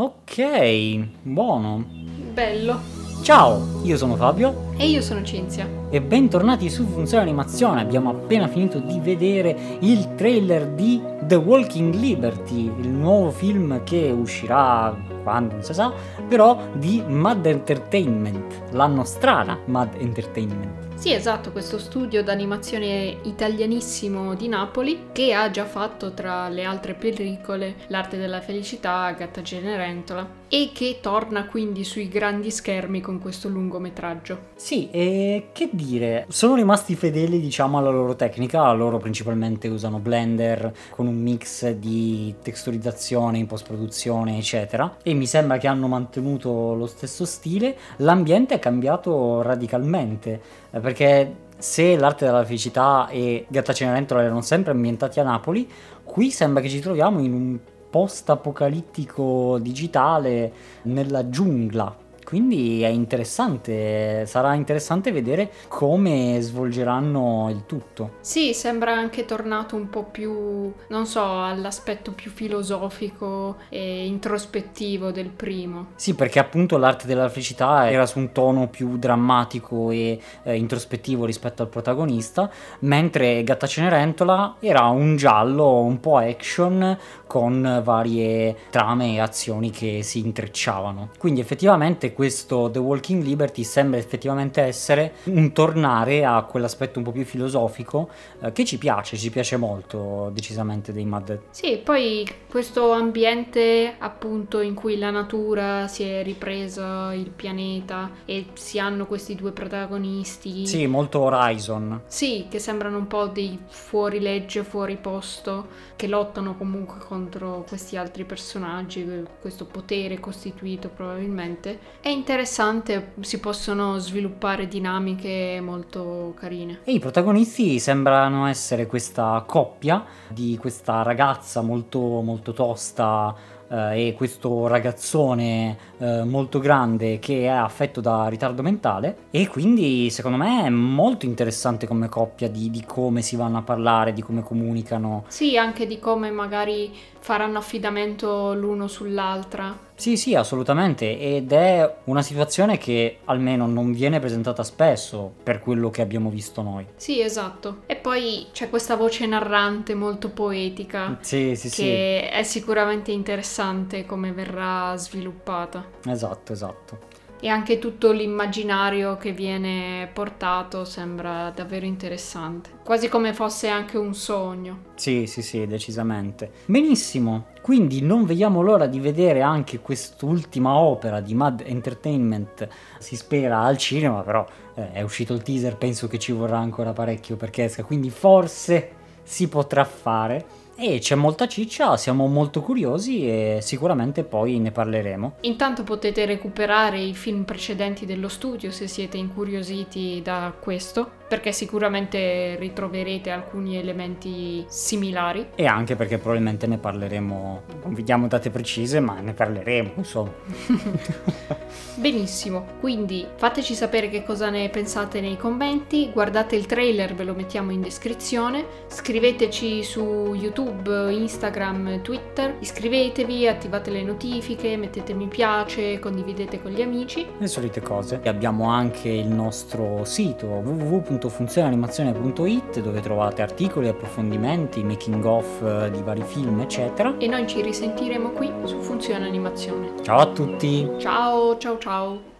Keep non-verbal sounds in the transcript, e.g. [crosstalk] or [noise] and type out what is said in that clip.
Ok, buono. Bello. Ciao, io sono Fabio E io sono Cinzia. e bentornati su Funzione Animazione. Abbiamo appena finito di vedere il trailer di The Walking Liberty, il nuovo film che uscirà quando non si sa, però di Mad Entertainment, la nostrana Mad Entertainment. Sì, esatto, questo studio d'animazione italianissimo di Napoli che ha già fatto tra le altre pellicole L'arte della felicità, Gatta Cenerentola e che torna quindi sui grandi schermi con questo lungometraggio. Sì, e che dire, sono rimasti fedeli diciamo alla loro tecnica, loro principalmente usano Blender con un mix di texturizzazione in post-produzione eccetera. E mi sembra che hanno mantenuto lo stesso stile, l'ambiente è cambiato radicalmente eh, perché se l'arte della felicità e Gatta Cenerentola erano sempre ambientati a Napoli, qui sembra che ci troviamo in un post-apocalittico digitale nella giungla. Quindi è interessante, sarà interessante vedere come svolgeranno il tutto. Sì, sembra anche tornato un po' più, non so, all'aspetto più filosofico e introspettivo del primo. Sì, perché appunto l'arte della felicità era su un tono più drammatico e eh, introspettivo rispetto al protagonista, mentre Gatta Cenerentola era un giallo un po' action con varie trame e azioni che si intrecciavano. Quindi effettivamente questo The Walking Liberty sembra effettivamente essere un tornare a quell'aspetto un po' più filosofico eh, che ci piace, ci piace molto decisamente dei Mad. Sì, poi questo ambiente appunto in cui la natura si è ripresa, il pianeta e si hanno questi due protagonisti. Sì, molto Horizon. Sì, che sembrano un po' dei fuorilegge, fuori posto, che lottano comunque contro questi altri personaggi, questo potere costituito probabilmente. È interessante, si possono sviluppare dinamiche molto carine. E i protagonisti sembrano essere questa coppia di questa ragazza molto, molto tosta eh, e questo ragazzone eh, molto grande che è affetto da ritardo mentale e quindi secondo me è molto interessante come coppia di, di come si vanno a parlare, di come comunicano. Sì, anche di come magari faranno affidamento l'uno sull'altra. Sì, sì, assolutamente, ed è una situazione che almeno non viene presentata spesso per quello che abbiamo visto noi. Sì, esatto. E poi c'è questa voce narrante molto poetica Sì, sì, sì. che è sicuramente interessante come verrà sviluppata. Esatto, esatto. E anche tutto l'immaginario che viene portato sembra davvero interessante. Quasi come fosse anche un sogno. Sì, sì, sì, decisamente. Benissimo, quindi non vediamo l'ora di vedere anche quest'ultima opera di Mad Entertainment, si spera al cinema, però eh, è uscito il teaser, penso che ci vorrà ancora parecchio perché esca, quindi forse si potrà fare. E c'è molta ciccia, siamo molto curiosi e sicuramente poi ne parleremo. Intanto potete recuperare i film precedenti dello studio se siete incuriositi da questo, perché sicuramente ritroverete alcuni elementi similari. E anche perché probabilmente ne parleremo, non vediamo date precise, ma ne parleremo, insomma. [laughs] Benissimo, quindi fateci sapere che cosa ne pensate nei commenti, guardate il trailer, ve lo mettiamo in descrizione, scriveteci su YouTube, Instagram, Twitter, iscrivetevi, attivate le notifiche, mettete mi piace, condividete con gli amici. le solite cose. E Abbiamo anche il nostro sito www.funzioneanimazione.it dove trovate articoli, approfondimenti, making of eh, di vari film, eccetera. E noi ci risentiremo qui su Funzione Animazione. Ciao a tutti! Ciao, ciao, ciao!